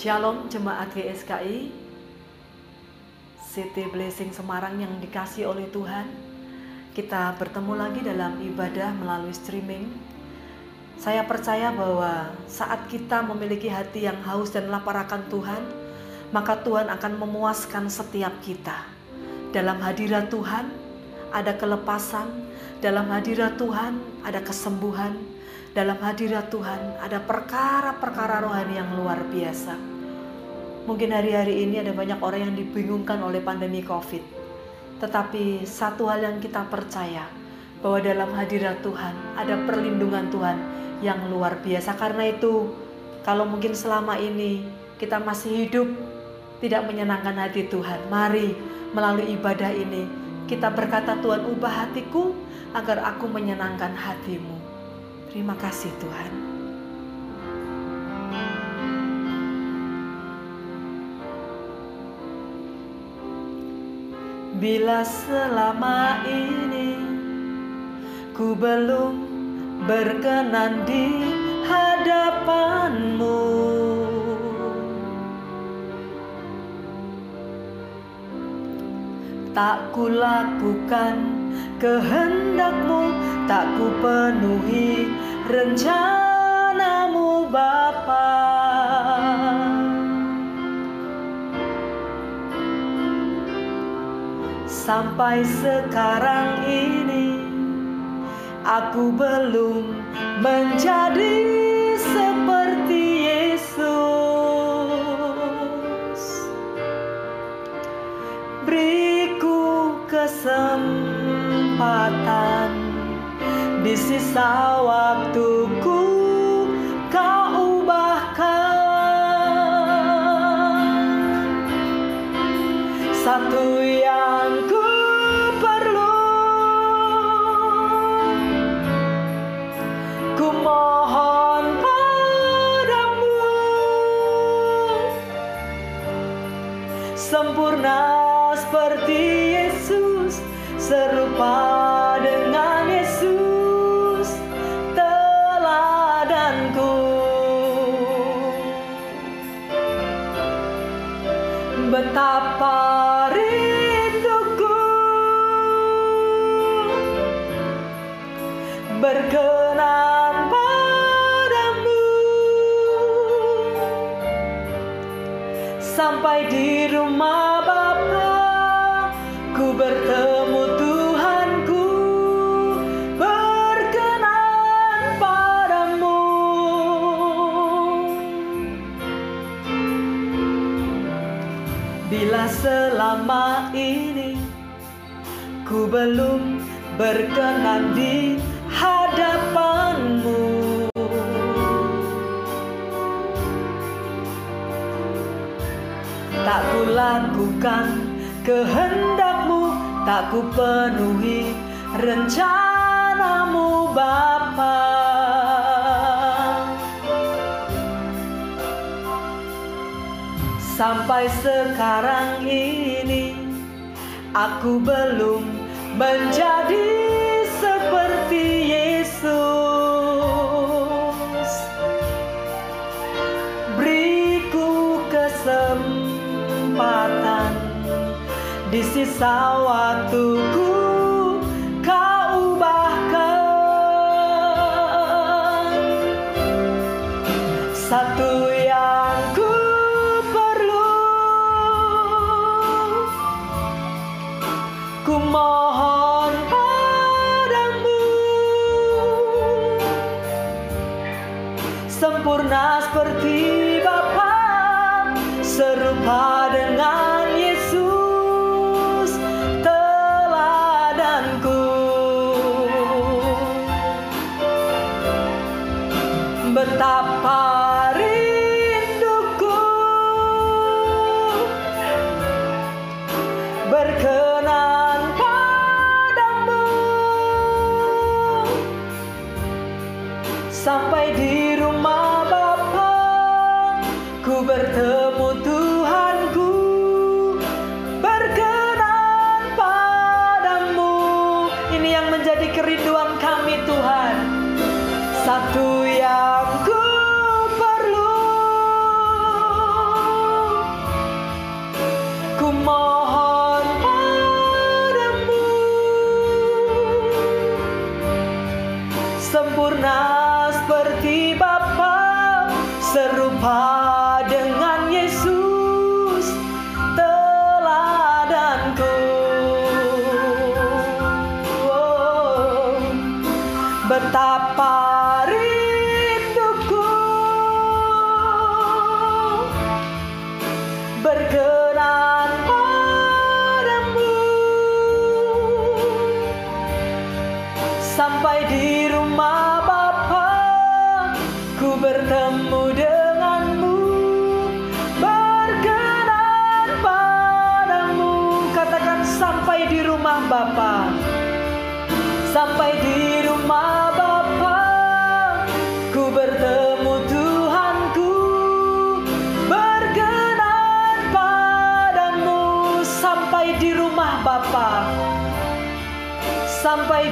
Shalom jemaat GSKI City Blessing Semarang yang dikasih oleh Tuhan. Kita bertemu lagi dalam ibadah melalui streaming. Saya percaya bahwa saat kita memiliki hati yang haus dan lapar akan Tuhan Maka Tuhan akan memuaskan setiap kita. Dalam hadirat Tuhan ada kelepasan. Dalam hadirat Tuhan ada kesembuhan. Dalam hadirat Tuhan ada perkara-perkara rohani yang luar biasa. Mungkin hari-hari ini ada banyak orang yang dibingungkan oleh pandemi COVID. Tetapi satu hal yang kita percaya bahwa dalam hadirat Tuhan ada perlindungan Tuhan yang luar biasa. Karena itu kalau mungkin selama ini kita masih hidup tidak menyenangkan hati Tuhan. Mari melalui ibadah ini kita berkata Tuhan ubah hatiku agar aku menyenangkan hatimu. Terima kasih Tuhan. Bila selama ini ku belum berkenan di hadapanmu. Tak ku lakukan kehendakmu Tak ku penuhi rencanamu Bapa Sampai sekarang ini Aku belum menjadi seperti Yesus. Beriku kesempatan Di sisa waktuku kau ubahkan. Satu Berkenan padamu. Sampai di rumah Bapa Ku bertemu Tuhanku. Berkenan padamu. Bila selama ini Ku belum berkenan di lakukan kehendakmu Tak ku penuhi rencanamu Bapa. Sampai sekarang ini Aku belum menjadi Sisa waktuku Betapa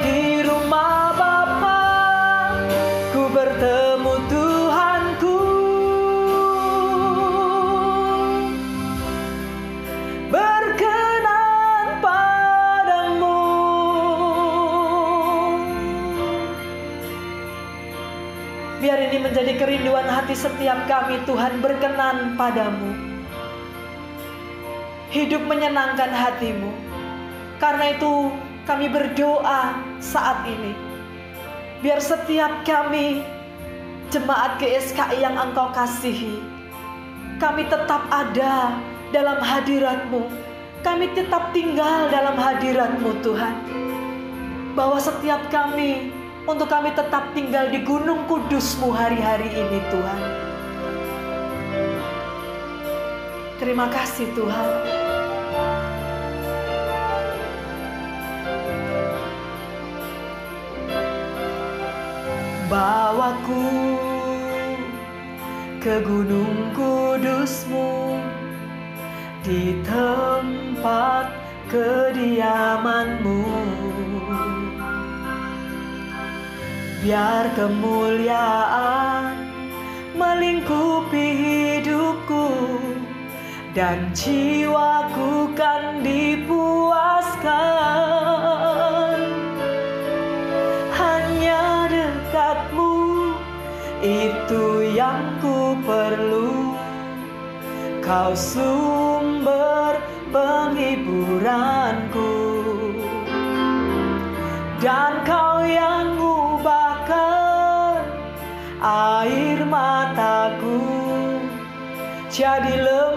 di rumah Bapa ku bertemu Tuhanku. Berkenan padamu. Biar ini menjadi kerinduan hati setiap kami Tuhan berkenan padamu. Hidup menyenangkan hatimu. Karena itu kami berdoa saat ini. Biar setiap kami jemaat GSKI yang engkau kasihi kami tetap ada dalam hadiratmu. Kami tetap tinggal dalam hadiratmu Tuhan. Bahwa setiap kami untuk kami tetap tinggal di gunung kudusmu hari-hari ini Tuhan. Terima kasih Tuhan bawaku ke gunung kudusmu. Di tempat kediamanmu. Biar kemuliaan melingkupi hidupku dan jiwaku kan dipuaskan itu yang ku perlu. Kau sumber penghiburanku. Dan kau yang ubahkan air mataku. Jadi lembah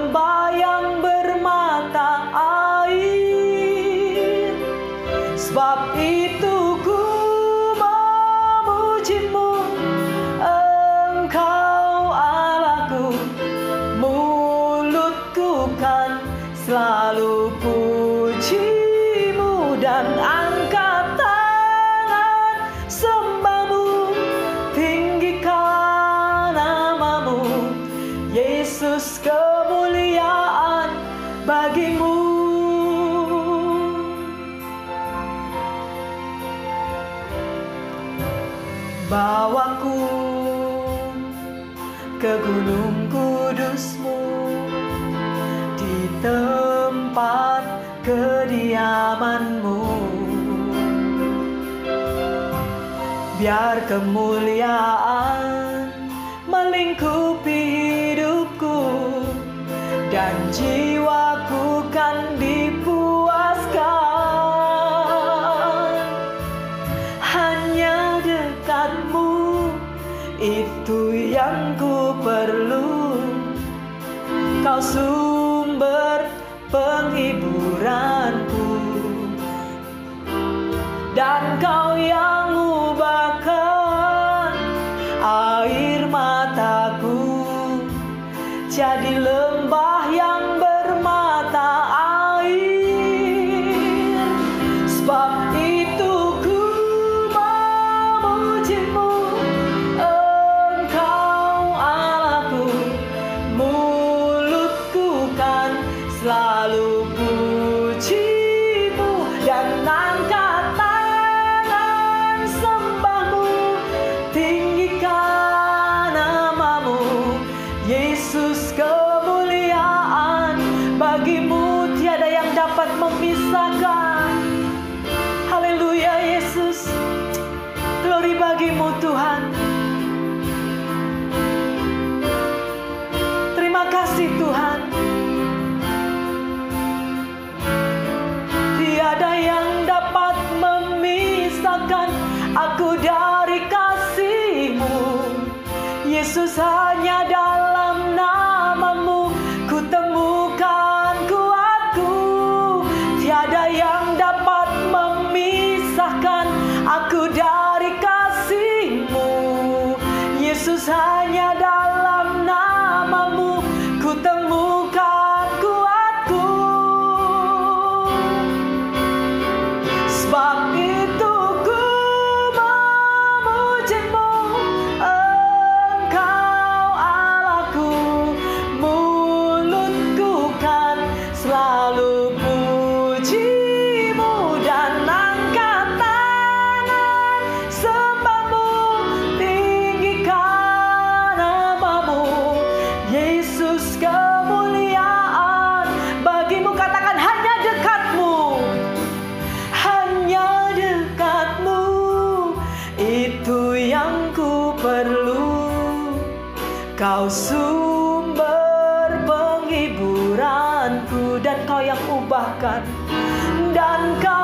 biar kemuliaan melingkupi hidupku dan jiwaku kan dipuaskan. Hanya dekatmu itu yang ku perlu. Kau sumber jadi lembah yang bermata air. Sebab itu ku memujimu Kau sumber penghiburanku dan kau yang ubahkan. Dan kau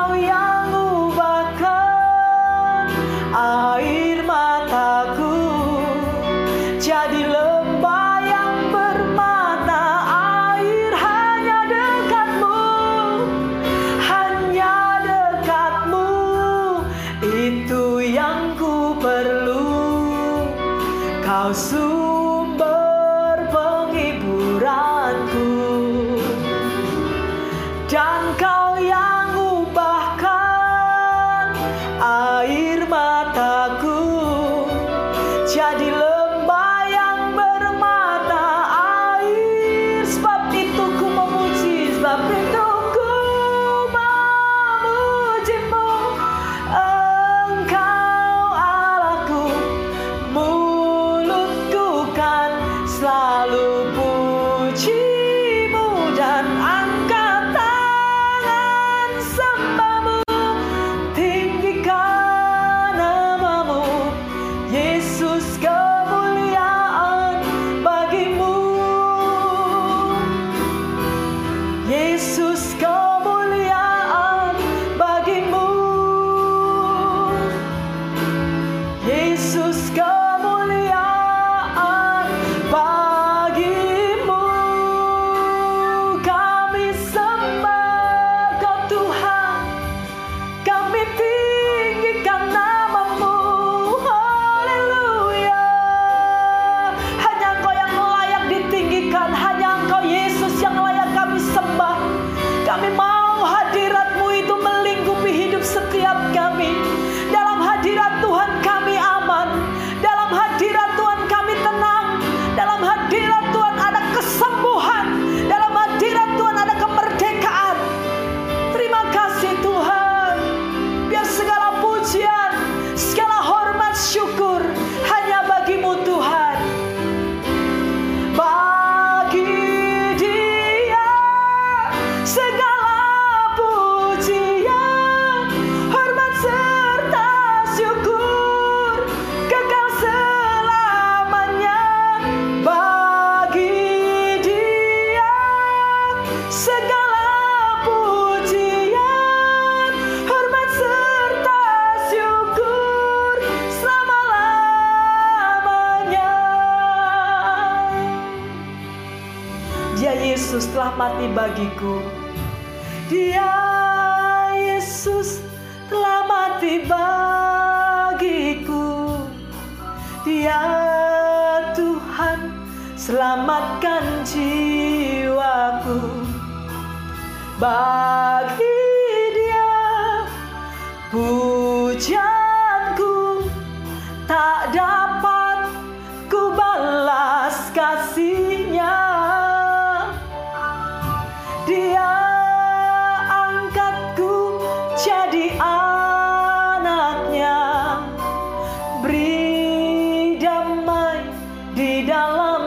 di dalam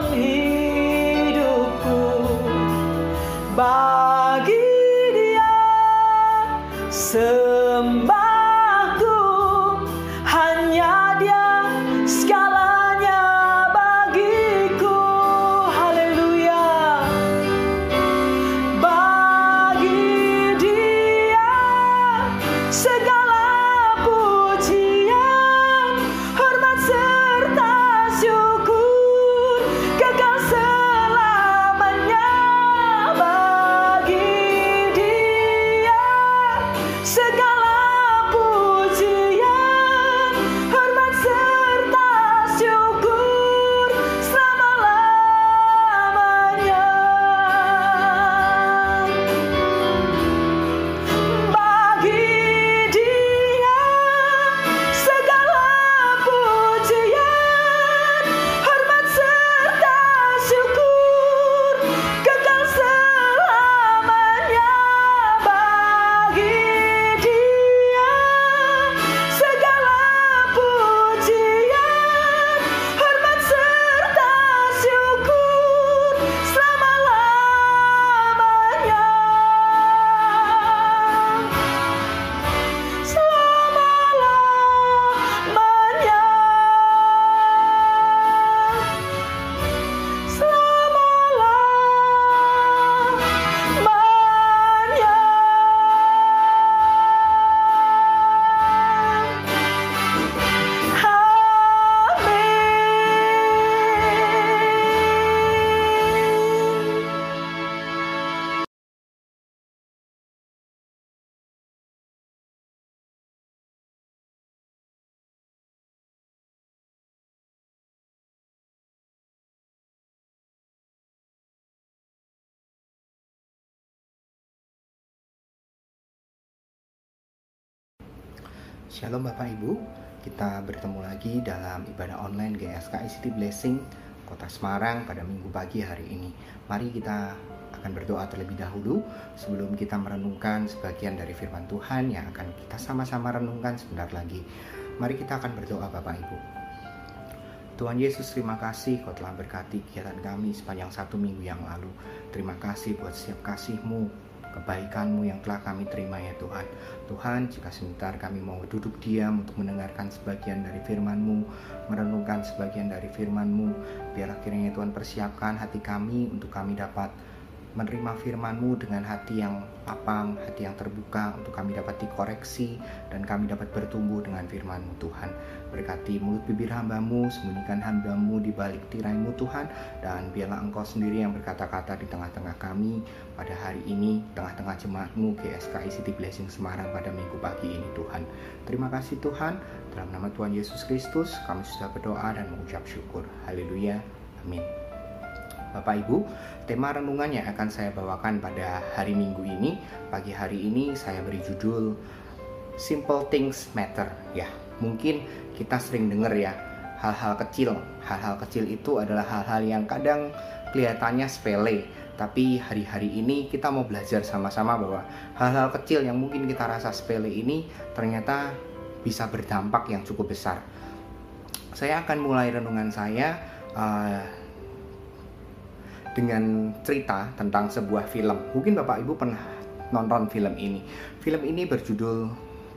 Shalom Bapak Ibu, kita bertemu lagi dalam ibadah online GSK ICT Blessing Kota Semarang pada minggu pagi hari ini. Mari kita akan berdoa terlebih dahulu sebelum kita merenungkan sebagian dari firman Tuhan yang akan kita sama-sama renungkan sebentar lagi. Mari kita akan berdoa Bapak Ibu. Tuhan Yesus terima kasih kau telah berkati kegiatan kami sepanjang satu minggu yang lalu. Terima kasih buat setiap kasihmu, kebaikanmu yang telah kami terima ya Tuhan. Tuhan, jika sebentar kami mau duduk diam untuk mendengarkan sebagian dari firman-Mu, merenungkan sebagian dari firman-Mu, biarlah kiranya Tuhan persiapkan hati kami untuk kami dapat menerima firman-Mu dengan hati yang lapang, hati yang terbuka untuk kami dapat dikoreksi dan kami dapat bertumbuh dengan firman-Mu Tuhan. Berkati mulut bibir hambamu, sembunyikan hambamu di balik tiraimu Tuhan dan biarlah Engkau sendiri yang berkata-kata di tengah-tengah kami pada hari ini, tengah-tengah jemaatmu GSKI City Blessing Semarang pada minggu pagi ini Tuhan. Terima kasih Tuhan, dalam nama Tuhan Yesus Kristus kami sudah berdoa dan mengucap syukur. Haleluya. Amin. Bapak Ibu, tema renungan yang akan saya bawakan pada hari Minggu ini, pagi hari ini saya beri judul Simple Things Matter. Ya, mungkin kita sering dengar ya, hal-hal kecil. Hal-hal kecil itu adalah hal-hal yang kadang kelihatannya sepele, tapi hari-hari ini kita mau belajar sama-sama bahwa hal-hal kecil yang mungkin kita rasa sepele ini ternyata bisa berdampak yang cukup besar. Saya akan mulai renungan saya uh, dengan cerita tentang sebuah film. Mungkin Bapak Ibu pernah nonton film ini. Film ini berjudul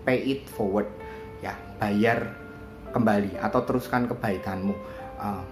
Pay It Forward, ya bayar kembali atau teruskan kebaikanmu. Uh,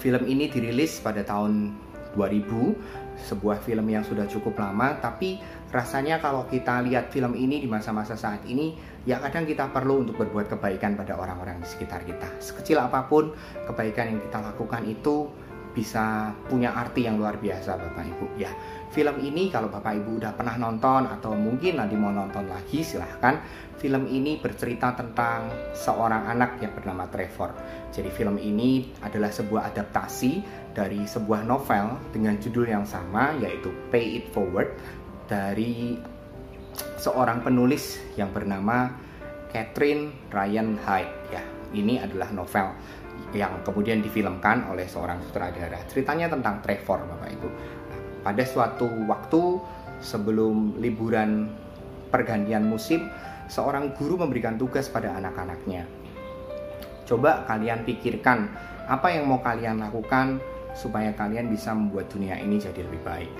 film ini dirilis pada tahun 2000, sebuah film yang sudah cukup lama, tapi rasanya kalau kita lihat film ini di masa-masa saat ini, ya kadang kita perlu untuk berbuat kebaikan pada orang-orang di sekitar kita. Sekecil apa pun kebaikan yang kita lakukan itu bisa punya arti yang luar biasa Bapak Ibu. Ya film ini kalau Bapak Ibu udah pernah nonton atau mungkin nanti mau nonton lagi silahkan. Film ini bercerita tentang seorang anak yang bernama Trevor. Jadi film ini adalah sebuah adaptasi dari sebuah novel dengan judul yang sama yaitu Pay It Forward dari seorang penulis yang bernama Catherine Ryan Hyde. Ya ini adalah novel yang kemudian difilmkan oleh seorang sutradara. Ceritanya tentang Trevor, Bapak Ibu. Nah, pada suatu waktu sebelum liburan pergantian musim, seorang guru memberikan tugas pada anak-anaknya. Coba kalian pikirkan apa yang mau kalian lakukan supaya kalian bisa membuat dunia ini jadi lebih baik.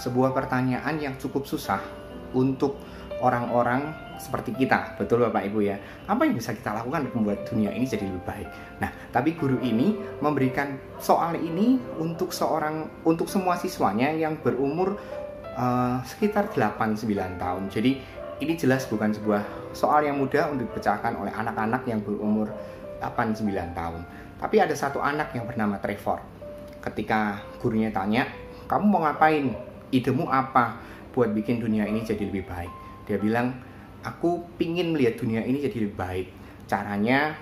Sebuah pertanyaan yang cukup susah untuk orang-orang seperti kita, betul Bapak Ibu ya. Apa yang bisa kita lakukan untuk membuat dunia ini jadi lebih baik? Nah, tapi guru ini memberikan soal ini untuk seorang untuk semua siswanya yang berumur uh, sekitar 8-9 tahun. Jadi ini jelas bukan sebuah soal yang mudah untuk dipecahkan oleh anak-anak yang berumur 8-9 tahun. Tapi ada satu anak yang bernama Trevor. Ketika gurunya tanya, "Kamu mau ngapain? Idemu apa buat bikin dunia ini jadi lebih baik?" Dia bilang, aku pingin melihat dunia ini jadi lebih baik. Caranya,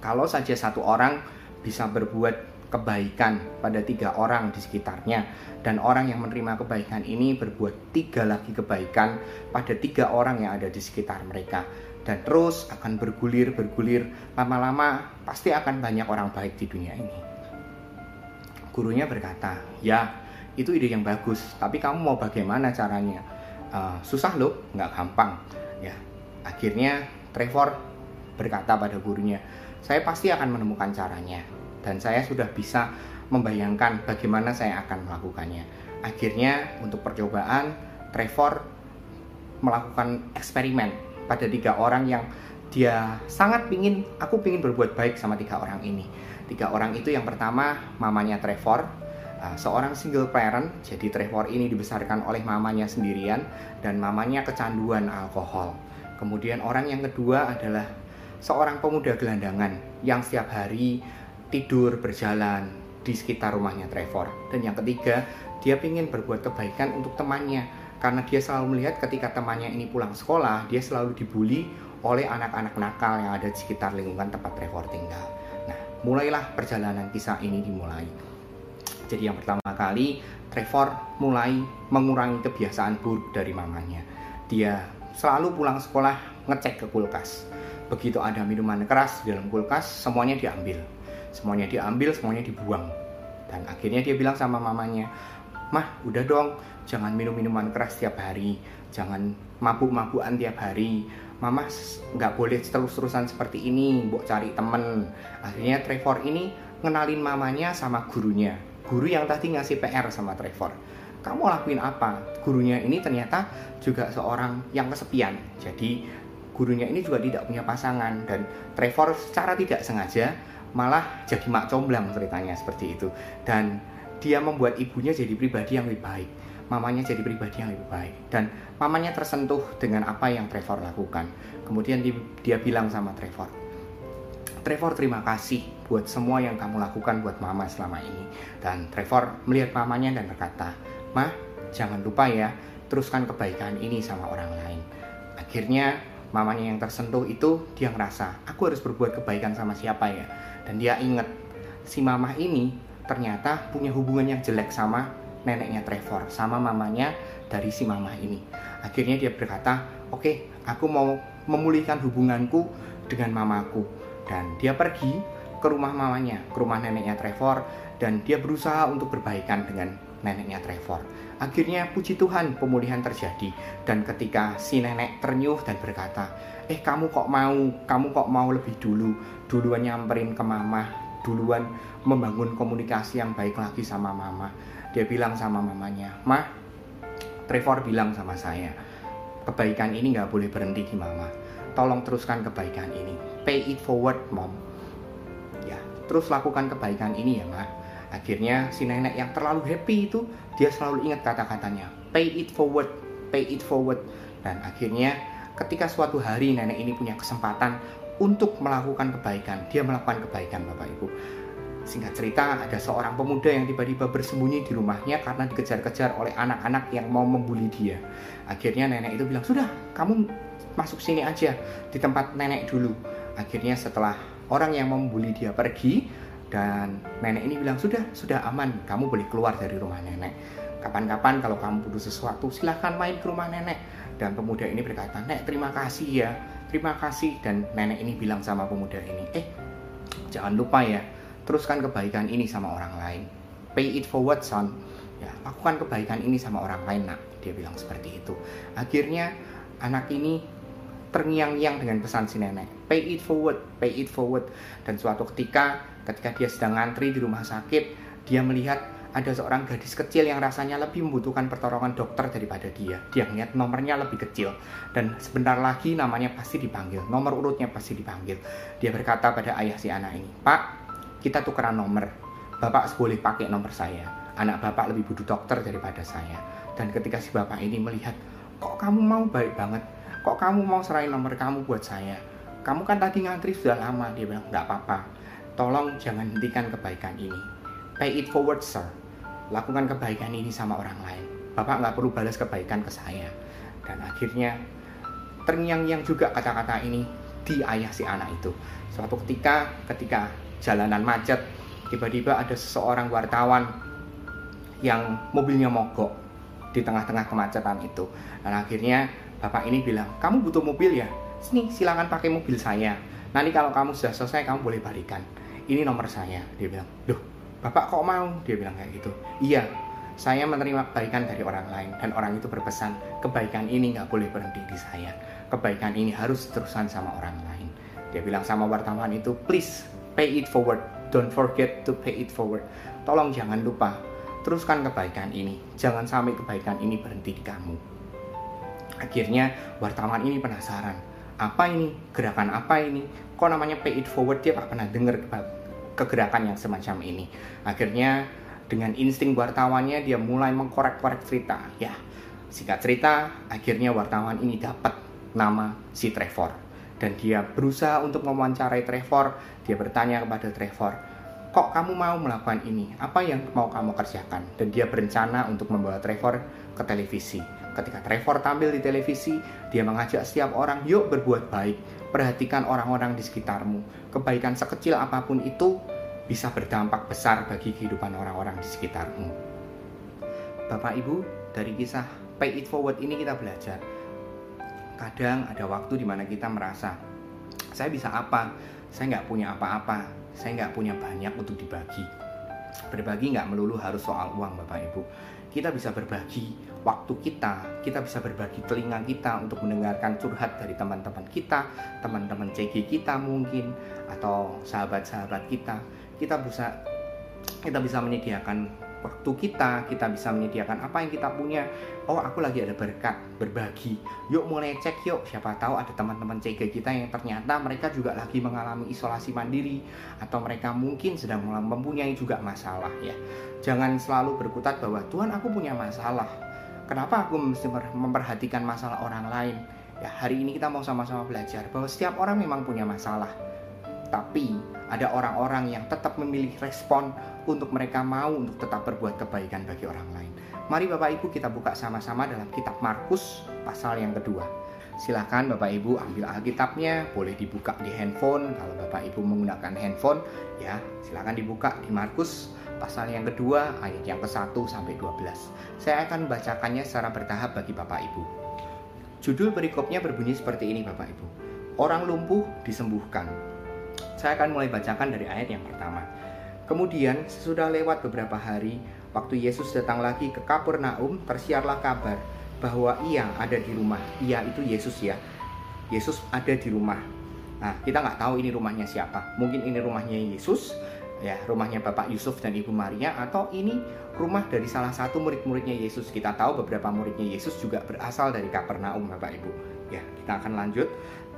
kalau saja satu orang bisa berbuat kebaikan pada tiga orang di sekitarnya dan orang yang menerima kebaikan ini berbuat tiga lagi kebaikan pada tiga orang yang ada di sekitar mereka. Dan terus akan bergulir bergulir lama-lama pasti akan banyak orang baik di dunia ini. Gurunya berkata ya itu ide yang bagus tapi kamu mau bagaimana caranya uh, susah loh nggak gampang. Ya akhirnya Trevor berkata pada gurunya saya pasti akan menemukan caranya dan saya sudah bisa membayangkan bagaimana saya akan melakukannya. Akhirnya untuk percobaan Trevor melakukan eksperimen pada tiga orang yang dia sangat pingin aku pingin berbuat baik sama tiga orang ini. Tiga orang itu yang pertama mamanya Trevor uh, seorang single parent, jadi Trevor ini dibesarkan oleh mamanya sendirian dan mamanya kecanduan alkohol. Kemudian orang yang kedua adalah seorang pemuda gelandangan yang setiap hari tidur berjalan di sekitar rumahnya Trevor. Dan yang ketiga, dia ingin berbuat kebaikan untuk temannya karena dia selalu melihat ketika temannya ini pulang sekolah, dia selalu dibully oleh anak-anak nakal yang ada di sekitar lingkungan tempat Trevor tinggal. Nah, mulailah perjalanan kisah ini dimulai. Jadi yang pertama kali Trevor mulai mengurangi kebiasaan buruk dari mamanya. Dia selalu pulang sekolah ngecek ke kulkas. Begitu ada minuman keras di dalam kulkas, semuanya diambil. Semuanya diambil, semuanya dibuang. Dan akhirnya dia bilang sama mamanya, Mah, udah dong, jangan minum minuman keras tiap hari, jangan mabuk-mabukan tiap hari. Mama nggak boleh terus-terusan seperti ini, buat cari temen. Akhirnya Trevor ini ngenalin mamanya sama gurunya. Guru yang tadi ngasih PR sama Trevor. Kamu lakuin apa? Gurunya ini ternyata juga seorang yang kesepian. Jadi gurunya ini juga tidak punya pasangan dan Trevor secara tidak sengaja malah jadi mak comblang ceritanya seperti itu. Dan dia membuat ibunya jadi pribadi yang lebih baik mamanya jadi pribadi yang lebih baik dan mamanya tersentuh dengan apa yang Trevor lakukan kemudian dia bilang sama Trevor Trevor terima kasih buat semua yang kamu lakukan buat mama selama ini dan Trevor melihat mamanya dan berkata mah jangan lupa ya teruskan kebaikan ini sama orang lain akhirnya mamanya yang tersentuh itu dia ngerasa aku harus berbuat kebaikan sama siapa ya dan dia ingat si mama ini ternyata punya hubungan yang jelek sama neneknya Trevor, sama mamanya dari si mama ini. Akhirnya dia berkata, oke, okay, aku mau memulihkan hubunganku dengan mamaku. Dan dia pergi ke rumah mamanya, ke rumah neneknya Trevor, dan dia berusaha untuk berbaikan dengan neneknya Trevor. Akhirnya puji Tuhan pemulihan terjadi dan ketika si nenek ternyuh dan berkata, "Eh, kamu kok mau? Kamu kok mau lebih dulu? Duluan nyamperin ke mama, duluan membangun komunikasi yang baik lagi sama mama. Dia bilang sama mamanya, Mah, Trevor bilang sama saya, kebaikan ini nggak boleh berhenti di mama. Tolong teruskan kebaikan ini. Pay it forward, mom. Ya, terus lakukan kebaikan ini ya, mah. Akhirnya si nenek yang terlalu happy itu, dia selalu ingat kata-katanya. Pay it forward, pay it forward. Dan akhirnya ketika suatu hari nenek ini punya kesempatan untuk melakukan kebaikan, dia melakukan kebaikan Bapak Ibu Singkat cerita, ada seorang pemuda yang tiba-tiba bersembunyi di rumahnya karena dikejar-kejar oleh anak-anak yang mau membuli dia. Akhirnya nenek itu bilang, sudah, kamu masuk sini aja, di tempat nenek dulu. Akhirnya setelah orang yang membuli dia pergi, dan nenek ini bilang, sudah, sudah aman, kamu boleh keluar dari rumah nenek. Kapan-kapan kalau kamu butuh sesuatu, silahkan main ke rumah nenek. Dan pemuda ini berkata, Nek, terima kasih ya, terima kasih. Dan nenek ini bilang sama pemuda ini, eh, jangan lupa ya, teruskan kebaikan ini sama orang lain pay it forward son ya lakukan kebaikan ini sama orang lain nak dia bilang seperti itu akhirnya anak ini terngiang-ngiang dengan pesan si nenek pay it forward pay it forward dan suatu ketika ketika dia sedang ngantri di rumah sakit dia melihat ada seorang gadis kecil yang rasanya lebih membutuhkan pertolongan dokter daripada dia. Dia melihat nomornya lebih kecil dan sebentar lagi namanya pasti dipanggil, nomor urutnya pasti dipanggil. Dia berkata pada ayah si anak ini, "Pak, kita tukeran nomor. Bapak boleh pakai nomor saya. Anak bapak lebih butuh dokter daripada saya. Dan ketika si bapak ini melihat, kok kamu mau baik banget? Kok kamu mau serahin nomor kamu buat saya? Kamu kan tadi ngantri sudah lama. Dia bilang, nggak apa-apa. Tolong jangan hentikan kebaikan ini. Pay it forward, sir. Lakukan kebaikan ini sama orang lain. Bapak nggak perlu balas kebaikan ke saya. Dan akhirnya terngiang-ngiang juga kata-kata ini di ayah si anak itu. Suatu ketika, ketika jalanan macet tiba-tiba ada seseorang wartawan yang mobilnya mogok di tengah-tengah kemacetan itu dan akhirnya bapak ini bilang kamu butuh mobil ya sini silakan pakai mobil saya nanti kalau kamu sudah selesai kamu boleh balikan ini nomor saya dia bilang loh bapak kok mau dia bilang kayak gitu iya saya menerima kebaikan dari orang lain dan orang itu berpesan kebaikan ini nggak boleh berhenti di saya kebaikan ini harus terusan sama orang lain dia bilang sama wartawan itu please pay it forward. Don't forget to pay it forward. Tolong jangan lupa, teruskan kebaikan ini. Jangan sampai kebaikan ini berhenti di kamu. Akhirnya wartawan ini penasaran, apa ini? Gerakan apa ini? Kok namanya pay it forward? Dia pernah dengar kegerakan yang semacam ini. Akhirnya dengan insting wartawannya dia mulai mengkorek-korek cerita. Ya, singkat cerita, akhirnya wartawan ini dapat nama si Trevor dan dia berusaha untuk mewawancarai Trevor. Dia bertanya kepada Trevor, "Kok kamu mau melakukan ini? Apa yang mau kamu kerjakan?" Dan dia berencana untuk membawa Trevor ke televisi. Ketika Trevor tampil di televisi, dia mengajak setiap orang, "Yuk berbuat baik. Perhatikan orang-orang di sekitarmu. Kebaikan sekecil apa pun itu bisa berdampak besar bagi kehidupan orang-orang di sekitarmu." Bapak Ibu, dari kisah Pay It Forward ini kita belajar kadang ada waktu di mana kita merasa saya bisa apa saya nggak punya apa-apa saya nggak punya banyak untuk dibagi berbagi nggak melulu harus soal uang bapak ibu kita bisa berbagi waktu kita kita bisa berbagi telinga kita untuk mendengarkan curhat dari teman-teman kita teman-teman CG kita mungkin atau sahabat-sahabat kita kita bisa kita bisa menyediakan waktu kita, kita bisa menyediakan apa yang kita punya. Oh, aku lagi ada berkat, berbagi. Yuk mulai cek yuk, siapa tahu ada teman-teman CG kita yang ternyata mereka juga lagi mengalami isolasi mandiri atau mereka mungkin sedang mempunyai juga masalah ya. Jangan selalu berkutat bahwa Tuhan aku punya masalah. Kenapa aku mesti memperhatikan masalah orang lain? Ya, hari ini kita mau sama-sama belajar bahwa setiap orang memang punya masalah. Tapi ada orang-orang yang tetap memilih respon untuk mereka mau untuk tetap berbuat kebaikan bagi orang lain. Mari Bapak Ibu kita buka sama-sama dalam kitab Markus pasal yang kedua. Silahkan Bapak Ibu ambil Alkitabnya, boleh dibuka di handphone. Kalau Bapak Ibu menggunakan handphone, ya silahkan dibuka di Markus pasal yang kedua ayat yang ke-1 sampai 12. Saya akan membacakannya secara bertahap bagi Bapak Ibu. Judul berikutnya berbunyi seperti ini Bapak Ibu. Orang lumpuh disembuhkan. Saya akan mulai bacakan dari ayat yang pertama. Kemudian sesudah lewat beberapa hari, waktu Yesus datang lagi ke Kapernaum, tersiarlah kabar bahwa ia ada di rumah. Ia itu Yesus ya. Yesus ada di rumah. Nah, kita nggak tahu ini rumahnya siapa. Mungkin ini rumahnya Yesus, ya rumahnya Bapak Yusuf dan Ibu Maria, atau ini rumah dari salah satu murid-muridnya Yesus. Kita tahu beberapa muridnya Yesus juga berasal dari Kapernaum, Bapak Ibu. Ya, kita akan lanjut.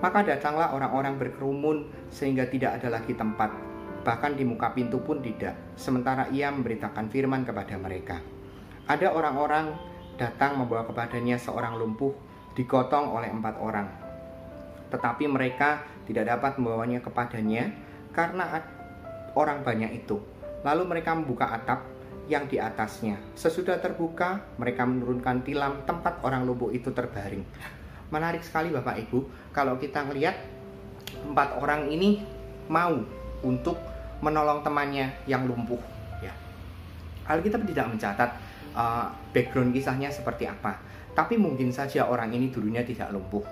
Maka datanglah orang-orang berkerumun sehingga tidak ada lagi tempat bahkan di muka pintu pun tidak, sementara ia memberitakan firman kepada mereka. Ada orang-orang datang membawa kepadanya seorang lumpuh digotong oleh empat orang. Tetapi mereka tidak dapat membawanya kepadanya karena orang banyak itu. Lalu mereka membuka atap yang di atasnya. Sesudah terbuka, mereka menurunkan tilam tempat orang lumpuh itu terbaring. Menarik sekali Bapak Ibu, kalau kita melihat empat orang ini mau untuk menolong temannya yang lumpuh ya Alkitab tidak mencatat uh, background kisahnya seperti apa tapi mungkin saja orang ini dulunya tidak lumpuh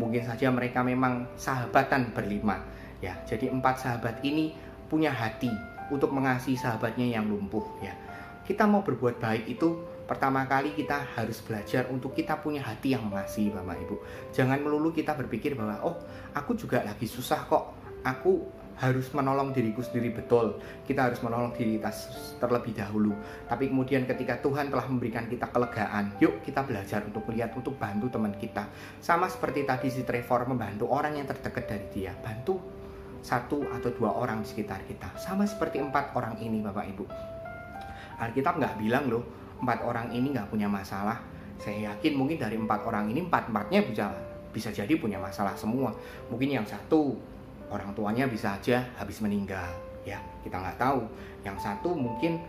mungkin saja mereka memang sahabatan berlima ya jadi empat sahabat ini punya hati untuk mengasihi sahabatnya yang lumpuh ya. Kita mau berbuat baik itu pertama kali kita harus belajar untuk kita punya hati yang mengasihi Bapak Ibu. Jangan melulu kita berpikir bahwa oh aku juga lagi susah kok. Aku harus menolong diriku sendiri. Betul kita harus menolong diri kita terlebih dahulu. Tapi kemudian ketika Tuhan telah memberikan kita kelegaan yuk kita belajar untuk melihat untuk bantu teman kita. Sama seperti tadi si Trevor membantu orang yang terdekat dari dia. Bantu satu atau dua orang di sekitar kita. Sama seperti empat orang ini Bapak Ibu. Alkitab nggak bilang loh empat orang ini nggak punya masalah. Saya yakin mungkin dari empat orang ini empat empatnya bisa bisa jadi punya masalah semua. Mungkin yang satu orang tuanya bisa aja habis meninggal ya. Kita nggak tahu. Yang satu mungkin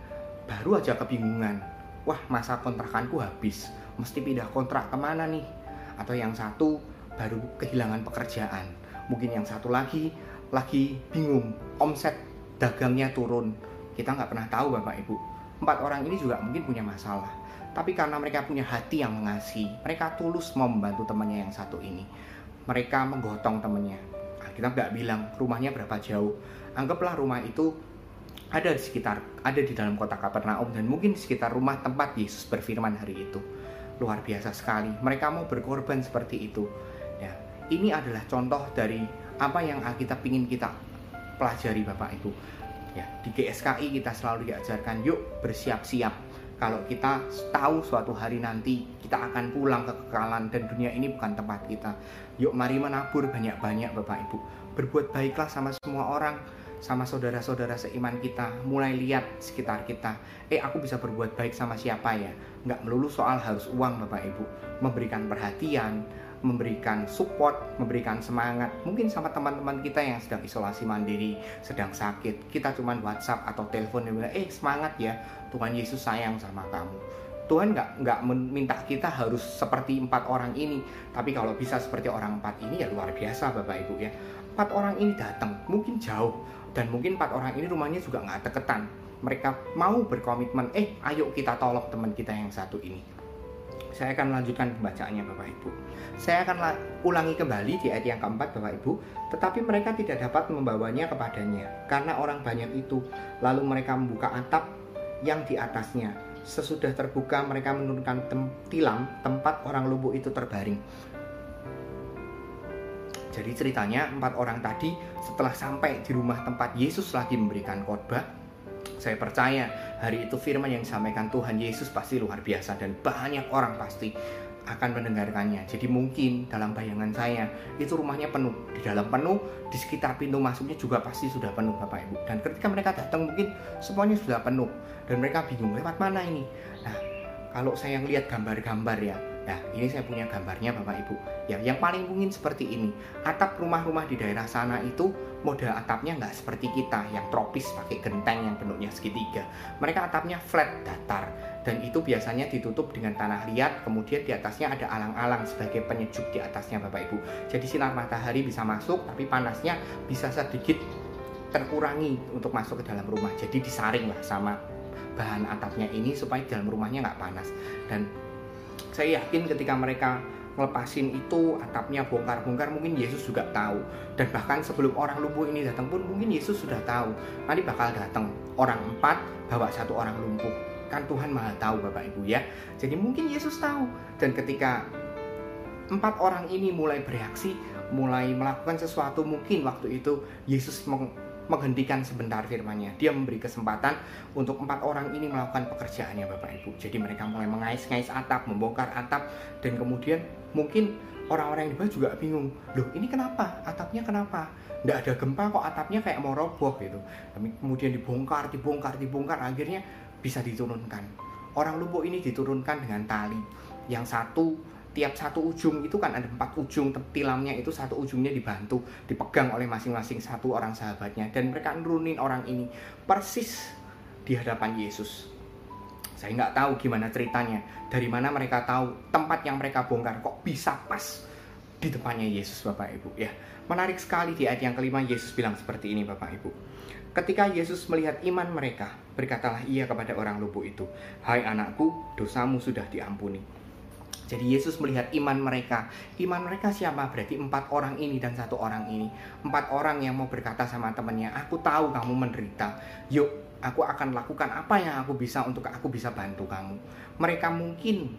baru aja kebingungan. Wah masa kontrakanku habis? Mesti pindah kontrak ke mana nih? Atau yang satu baru kehilangan pekerjaan? Mungkin yang satu lagi lagi bingung omset dagangnya turun. Kita nggak pernah tahu bapak ibu. Empat orang ini juga mungkin punya masalah. Tapi karena mereka punya hati yang mengasihi mereka tulus mau membantu temannya yang satu ini. Mereka menggotong temannya. Kita nggak bilang rumahnya berapa jauh. Anggaplah rumah itu ada di sekitar ada di dalam kota Kapernaum dan mungkin di sekitar rumah tempat Yesus berfirman hari itu. Luar biasa sekali. Mereka mau berkorban seperti itu. Ya ini adalah contoh dari apa yang kita ingin kita pelajari Bapak Ibu ya di GSKI kita selalu diajarkan yuk bersiap-siap kalau kita tahu suatu hari nanti kita akan pulang ke kekekalan dan dunia ini bukan tempat kita. Yuk mari menabur banyak-banyak Bapak Ibu. Berbuat baiklah sama semua orang, sama saudara-saudara seiman kita. Mulai lihat sekitar kita. Eh aku bisa berbuat baik sama siapa ya? Nggak melulu soal harus uang Bapak Ibu. Memberikan perhatian, memberikan support, memberikan semangat. Mungkin sama teman-teman kita yang sedang isolasi mandiri, sedang sakit, kita cuma WhatsApp atau telepon dan bilang, eh semangat ya, Tuhan Yesus sayang sama kamu. Tuhan nggak nggak meminta kita harus seperti empat orang ini, tapi kalau bisa seperti orang empat ini ya luar biasa Bapak Ibu ya. Empat orang ini datang, mungkin jauh dan mungkin empat orang ini rumahnya juga nggak deketan. Mereka mau berkomitmen, eh ayo kita tolong teman kita yang satu ini Saya akan lanjutkan pembacaannya Bapak Ibu. Saya akan ulangi kembali di ayat yang keempat Bapak Ibu. Tetapi mereka tidak dapat membawanya kepadanya karena orang banyak itu. Lalu mereka membuka atap yang di atasnya. Sesudah terbuka mereka menurunkan tem tilam tempat orang lumpuh itu terbaring. Jadi ceritanya empat orang tadi setelah sampai di rumah tempat Yesus lagi memberikan khotbah, saya percaya hari itu firman yang disampaikan Tuhan Yesus pasti luar biasa dan banyak orang pasti akan mendengarkannya. Jadi mungkin dalam bayangan saya itu rumahnya penuh, di dalam penuh, di sekitar pintu masuknya juga pasti sudah penuh Bapak Ibu. Dan ketika mereka datang mungkin semuanya sudah penuh dan mereka bingung lewat mana ini. Nah, kalau saya lihat gambar-gambar ya, Nah, ini saya punya gambarnya Bapak Ibu. Ya, yang paling mungkin seperti ini. Atap rumah-rumah di daerah sana itu model atapnya nggak seperti kita yang tropis pakai genteng yang bentuknya segitiga. Mereka atapnya flat, datar. Dan itu biasanya ditutup dengan tanah liat, kemudian di atasnya ada alang-alang sebagai penyejuk di atasnya Bapak Ibu. Jadi sinar matahari bisa masuk, tapi panasnya bisa sedikit terkurangi untuk masuk ke dalam rumah. Jadi disaring lah sama bahan atapnya ini supaya dalam rumahnya nggak panas. Dan saya yakin ketika mereka ngelepasin itu atapnya bongkar-bongkar mungkin Yesus juga tahu. Dan bahkan sebelum orang lumpuh ini datang pun mungkin Yesus sudah tahu. Nanti bakal datang orang empat bawa satu orang lumpuh. Kan Tuhan maha tahu Bapak Ibu ya. Jadi mungkin Yesus tahu. Dan ketika empat orang ini mulai bereaksi mulai melakukan sesuatu mungkin waktu itu Yesus menghentikan sebentar firmannya. Dia memberi kesempatan untuk empat orang ini melakukan pekerjaannya Bapak Ibu. Jadi mereka mulai mengais-ngais atap, membongkar atap, dan kemudian mungkin orang-orang yang di bawah juga bingung. Loh ini kenapa? Atapnya kenapa? Nggak ada gempa kok atapnya kayak mau roboh gitu. Kemudian dibongkar, dibongkar, dibongkar, akhirnya bisa diturunkan. Orang lumpuh ini diturunkan dengan tali. Yang satu tiap satu ujung itu kan ada empat ujung tilamnya itu satu ujungnya dibantu dipegang oleh masing-masing satu orang sahabatnya dan mereka nurunin orang ini persis di hadapan Yesus. Saya nggak tahu gimana ceritanya dari mana mereka tahu tempat yang mereka bongkar kok bisa pas di depannya Yesus Bapak Ibu ya. Menarik sekali di ayat yang kelima Yesus bilang seperti ini Bapak Ibu. Ketika Yesus melihat iman mereka, berkatalah ia kepada orang lumpuh itu, "Hai anakku, dosamu sudah diampuni." Jadi Yesus melihat iman mereka. Iman mereka siapa? Berarti empat orang ini dan satu orang ini. Empat orang yang mau berkata sama temannya, aku tahu kamu menderita. Yuk, aku akan lakukan apa yang aku bisa untuk aku bisa bantu kamu. Mereka mungkin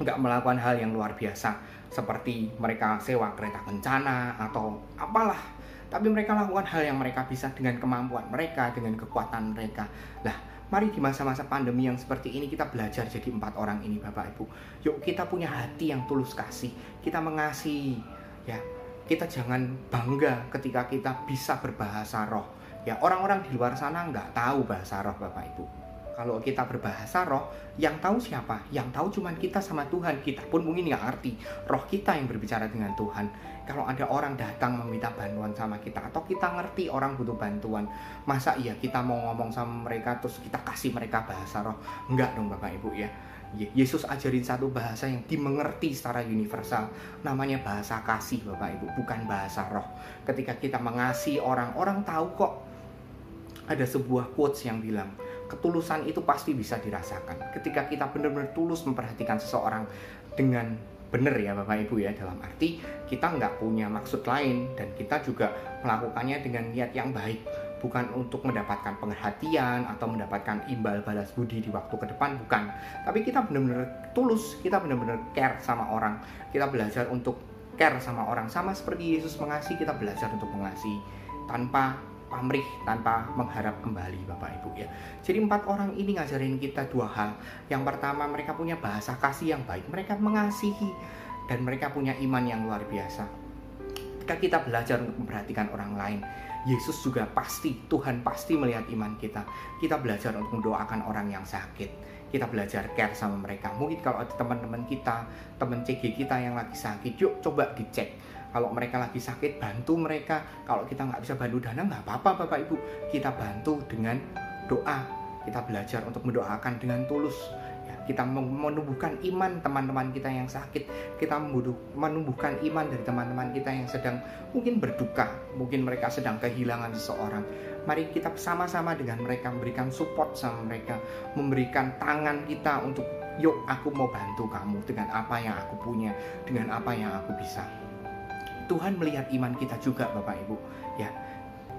nggak melakukan hal yang luar biasa seperti mereka sewa kereta kencana atau apalah tapi mereka lakukan hal yang mereka bisa dengan kemampuan mereka dengan kekuatan mereka lah Mari di masa-masa pandemi yang seperti ini kita belajar jadi empat orang ini Bapak Ibu. Yuk kita punya hati yang tulus kasih. Kita mengasihi ya. Kita jangan bangga ketika kita bisa berbahasa roh. Ya orang-orang di luar sana nggak tahu bahasa roh Bapak Ibu kalau kita berbahasa roh, yang tahu siapa? Yang tahu cuma kita sama Tuhan. Kita pun mungkin nggak ngerti. Roh kita yang berbicara dengan Tuhan. Kalau ada orang datang meminta bantuan sama kita, atau kita ngerti orang butuh bantuan, masa iya kita mau ngomong sama mereka terus kita kasih mereka bahasa roh? Enggak dong Bapak Ibu ya. Yesus ajarin satu bahasa yang dimengerti secara universal namanya bahasa kasih Bapak Ibu bukan bahasa roh ketika kita mengasihi orang orang tahu kok ada sebuah quotes yang bilang ketulusan itu pasti bisa dirasakan. Ketika kita benar-benar tulus memperhatikan seseorang dengan benar ya Bapak Ibu ya dalam arti kita nggak punya maksud lain dan kita juga melakukannya dengan niat yang baik bukan untuk mendapatkan perhatian atau mendapatkan imbal balas budi di waktu ke depan bukan. Tapi kita benar-benar tulus kita benar-benar care sama orang. Kita belajar untuk care sama orang. Sama seperti Yesus mengasihi kita belajar untuk mengasihi. Tanpa pamrih tanpa mengharap kembali Bapak Ibu ya. Jadi empat orang ini ngajarin kita dua hal. Yang pertama mereka punya bahasa kasih yang baik, mereka mengasihi dan mereka punya iman yang luar biasa. Ketika kita belajar untuk memperhatikan orang lain, Yesus juga pasti, Tuhan pasti melihat iman kita. Kita belajar untuk mendoakan orang yang sakit. Kita belajar care sama mereka. Mungkin kalau ada teman-teman kita, teman CG kita yang lagi sakit, yuk coba dicek kalau mereka lagi sakit bantu mereka. Kalau kita nggak bisa bantu dana nggak apa-apa bapak ibu. Kita bantu dengan doa. Kita belajar untuk mendoakan dengan tulus. Ya, kita menumbuhkan iman teman-teman kita yang sakit. Kita menumbuhkan iman dari teman-teman kita yang sedang mungkin berduka. Mungkin mereka sedang kehilangan seseorang. Mari kita sama-sama dengan mereka memberikan support sama mereka. Memberikan tangan kita untuk yuk aku mau bantu kamu dengan apa yang aku punya dengan apa yang aku bisa Tuhan melihat iman kita juga Bapak Ibu. Ya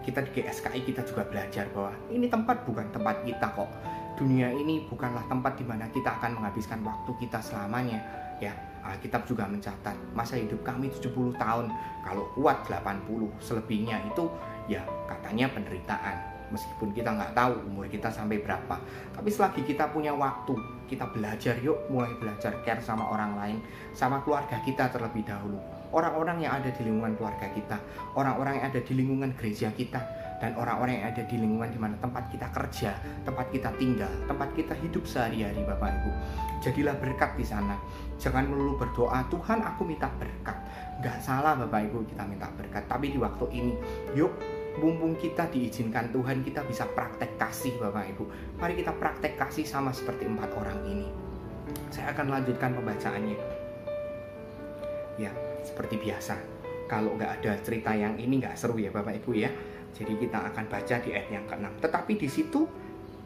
kita di GSKI kita juga belajar bahwa ini tempat bukan tempat kita kok. Dunia ini bukanlah tempat di mana kita akan menghabiskan waktu kita selamanya. Ya Alkitab juga mencatat masa hidup kami 70 tahun kalau kuat 80 selebihnya itu ya katanya penderitaan. Meskipun kita nggak tahu umur kita sampai berapa tapi selagi kita punya waktu kita belajar yuk mulai belajar care sama orang lain sama keluarga kita terlebih dahulu orang-orang yang ada di lingkungan keluarga kita orang-orang yang ada di lingkungan gereja kita dan orang-orang yang ada di lingkungan di mana tempat kita kerja, tempat kita tinggal, tempat kita hidup sehari-hari Bapak Ibu. Jadilah berkat di sana. Jangan melulu berdoa, Tuhan aku minta berkat. Gak salah Bapak Ibu kita minta berkat, tapi di waktu ini yuk mumpung kita diizinkan Tuhan kita bisa praktek kasih Bapak Ibu mari kita praktek kasih sama seperti empat orang ini saya akan lanjutkan pembacaannya ya seperti biasa kalau nggak ada cerita yang ini nggak seru ya Bapak Ibu ya jadi kita akan baca di ayat yang ke-6 tetapi di situ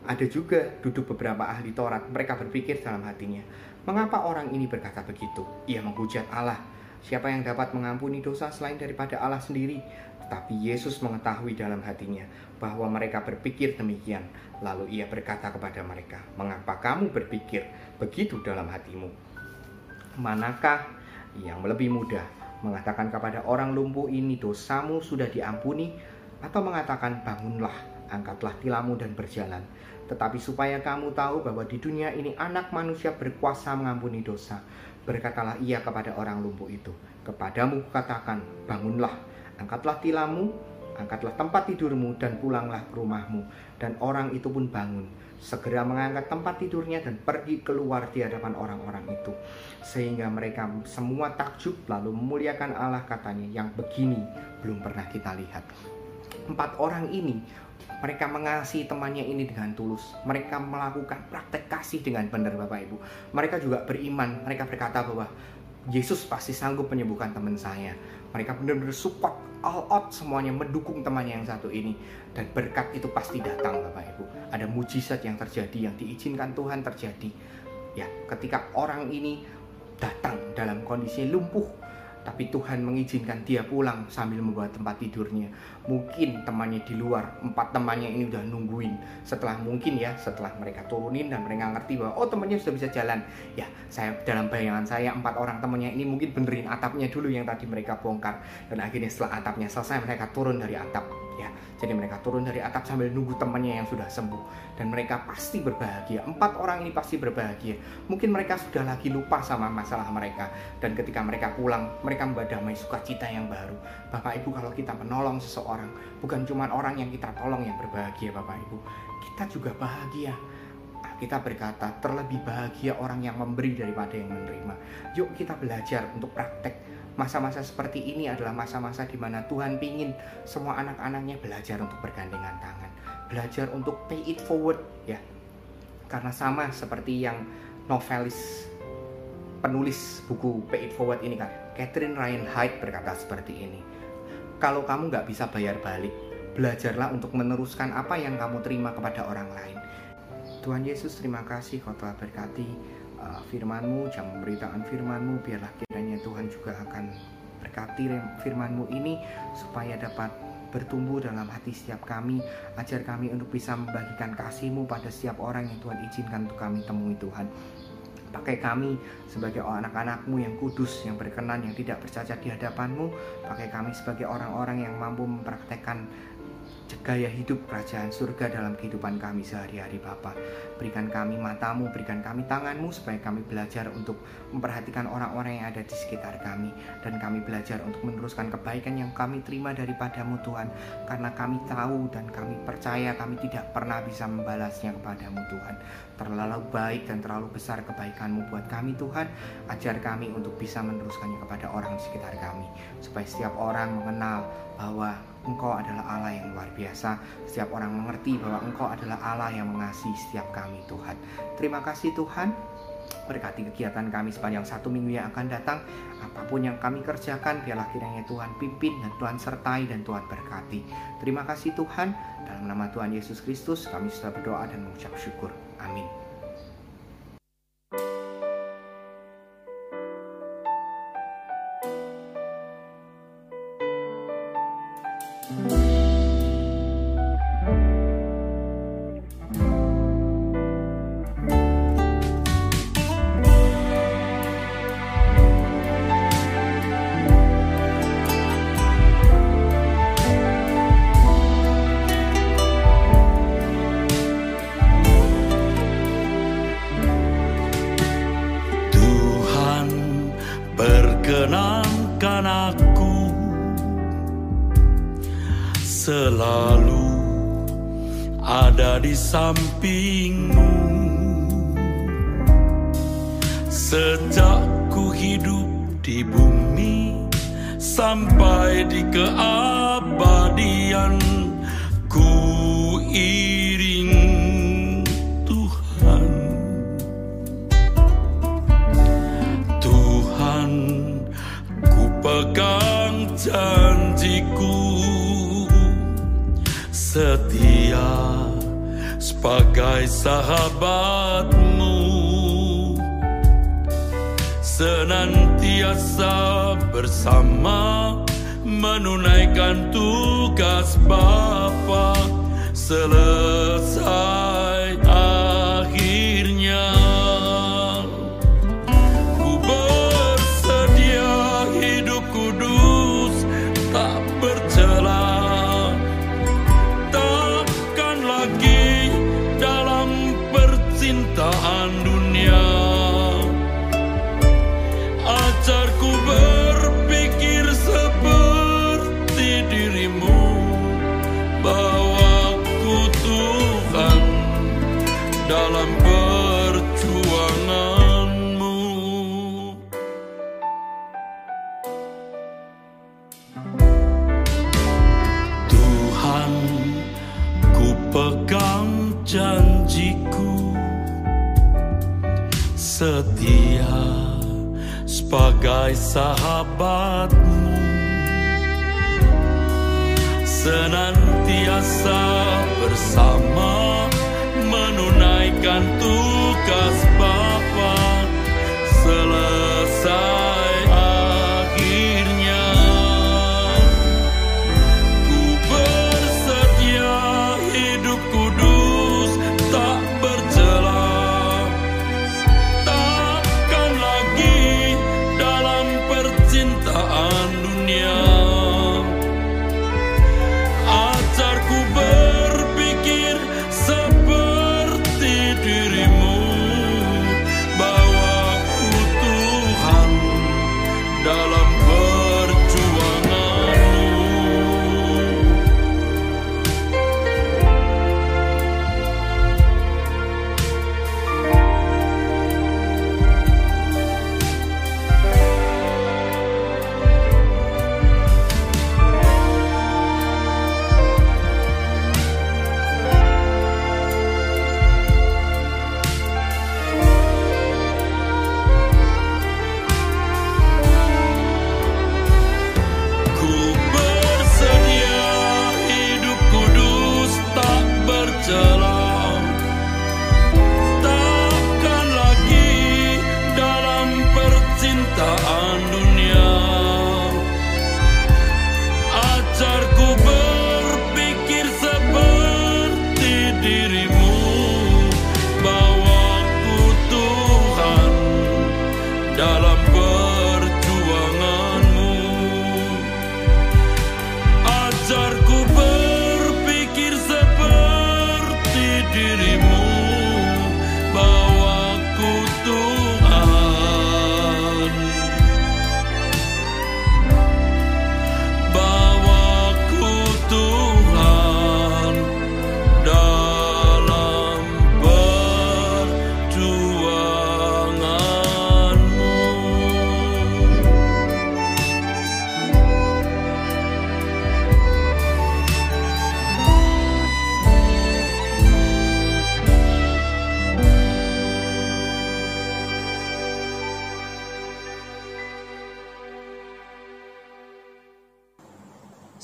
ada juga duduk beberapa ahli Taurat mereka berpikir dalam hatinya mengapa orang ini berkata begitu ia menghujat Allah Siapa yang dapat mengampuni dosa selain daripada Allah sendiri? Tetapi Yesus mengetahui dalam hatinya bahwa mereka berpikir demikian. Lalu ia berkata kepada mereka, "Mengapa kamu berpikir begitu dalam hatimu? Manakah yang lebih mudah mengatakan kepada orang lumpuh ini dosamu sudah diampuni atau mengatakan bangunlah, angkatlah tilammu dan berjalan?" Tetapi supaya kamu tahu bahwa di dunia ini anak manusia berkuasa mengampuni dosa, berkatalah ia kepada orang lumpuh itu, "Kepadamu katakan, bangunlah, angkatlah tilammu, angkatlah tempat tidurmu dan pulanglah ke rumahmu." Dan orang itu pun bangun, segera mengangkat tempat tidurnya dan pergi keluar di hadapan orang-orang itu. Sehingga mereka semua takjub lalu memuliakan Allah katanya, "Yang begini belum pernah kita lihat." Empat orang ini mereka mengasihi temannya ini dengan tulus. Mereka melakukan praktek kasih dengan benar Bapak Ibu. Mereka juga beriman. Mereka berkata bahwa Yesus pasti sanggup menyembuhkan teman saya. Mereka benar-benar support all out semuanya mendukung temannya yang satu ini dan berkat itu pasti datang Bapak Ibu. Ada mujizat yang terjadi yang diizinkan Tuhan terjadi. Ya, ketika orang ini datang dalam kondisi lumpuh tapi Tuhan mengizinkan dia pulang sambil membawa tempat tidurnya. Mungkin temannya di luar, empat temannya ini udah nungguin. Setelah mungkin ya, setelah mereka turunin dan mereka ngerti bahwa oh temannya sudah bisa jalan. Ya, saya dalam bayangan saya empat orang temannya ini mungkin benerin atapnya dulu yang tadi mereka bongkar. Dan akhirnya setelah atapnya selesai mereka turun dari atap. Ya, jadi mereka turun dari atap sambil nunggu temannya yang sudah sembuh dan mereka pasti berbahagia. Empat orang ini pasti berbahagia. Mungkin mereka sudah lagi lupa sama masalah mereka dan ketika mereka pulang, mereka membawa damai sukacita yang baru. Bapak Ibu kalau kita menolong seseorang, bukan cuma orang yang kita tolong yang berbahagia Bapak Ibu, kita juga bahagia. Kita berkata terlebih bahagia orang yang memberi daripada yang menerima. Yuk kita belajar untuk praktek masa-masa seperti ini adalah masa-masa di mana Tuhan pingin semua anak-anaknya belajar untuk bergandengan tangan belajar untuk pay it forward ya. Karena sama seperti yang novelis penulis buku pay it forward ini kan Catherine Ryan Hyde berkata seperti ini kalau kamu nggak bisa bayar balik belajarlah untuk meneruskan apa yang kamu terima kepada orang lain. Tuhan Yesus terima kasih kau telah berkati uh, firmanmu jam pemberitaan firmanmu biarlah kiranya Tuhan juga akan berkati firmanmu ini supaya dapat bertumbuh dalam hati setiap kami. Ajar kami untuk bisa membagikan kasih-Mu pada setiap orang yang Tuhan izinkan untuk kami temui Tuhan. Pakai kami sebagai anak-anakmu yang kudus, yang berkenan, yang tidak bercacat di hadapanmu. Pakai kami sebagai orang-orang yang mampu mempraktekkan gaya hidup kerajaan surga dalam kehidupan kami sehari-hari Bapa. Berikan kami matamu, berikan kami tanganmu supaya kami belajar untuk memperhatikan orang-orang yang ada di sekitar kami. Dan kami belajar untuk meneruskan kebaikan yang kami terima daripadamu Tuhan. Karena kami tahu dan kami percaya kami tidak pernah bisa membalasnya kepadamu Tuhan. Terlalu baik dan terlalu besar kebaikanmu buat kami Tuhan. Ajar kami untuk bisa meneruskannya kepada orang di sekitar kami. Supaya setiap orang mengenal bahwa Engkau adalah Allah yang luar biasa. Setiap orang mengerti bahwa Engkau adalah Allah yang mengasihi setiap kami, Tuhan. Terima kasih, Tuhan. Berkati kegiatan kami sepanjang satu minggu yang akan datang. Apa pun yang kami kerjakan, biarlah kiranya Tuhan pimpin dan Tuhan sertai dan Tuhan berkati. Terima kasih Tuhan. Dalam nama Tuhan Yesus Kristus, kami sudah berdoa dan mengucap syukur. Amin. Setia sebagai sahabatmu. Senantiasa bersama menunaikan tugas Bapa selesai sebagai sahabatmu. Senantiasa bersama menunaikan tugas Bapa selesai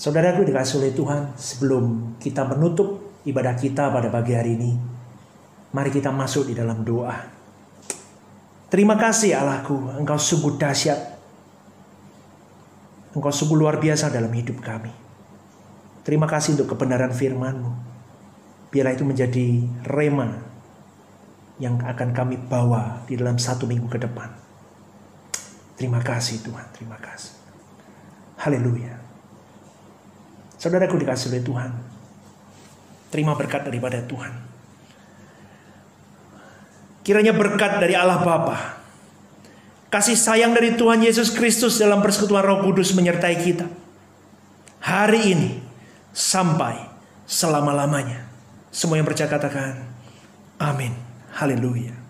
Saudaraku dikasih oleh Tuhan, sebelum kita menutup ibadah kita pada pagi hari ini, mari kita masuk di dalam doa. Terima kasih Allahku, Engkau sungguh dahsyat. Engkau sungguh luar biasa dalam hidup kami. Terima kasih untuk kebenaran firman-Mu. Biarlah itu menjadi rema yang akan kami bawa di dalam satu minggu ke depan. Terima kasih Tuhan, terima kasih. Haleluya. Saudaraku dikasih oleh Tuhan. Terima berkat daripada Tuhan. Kiranya berkat dari Allah Bapa, kasih sayang dari Tuhan Yesus Kristus dalam persekutuan Roh Kudus menyertai kita. Hari ini sampai selama-lamanya. Semua yang percaya katakan, amin. Haleluya.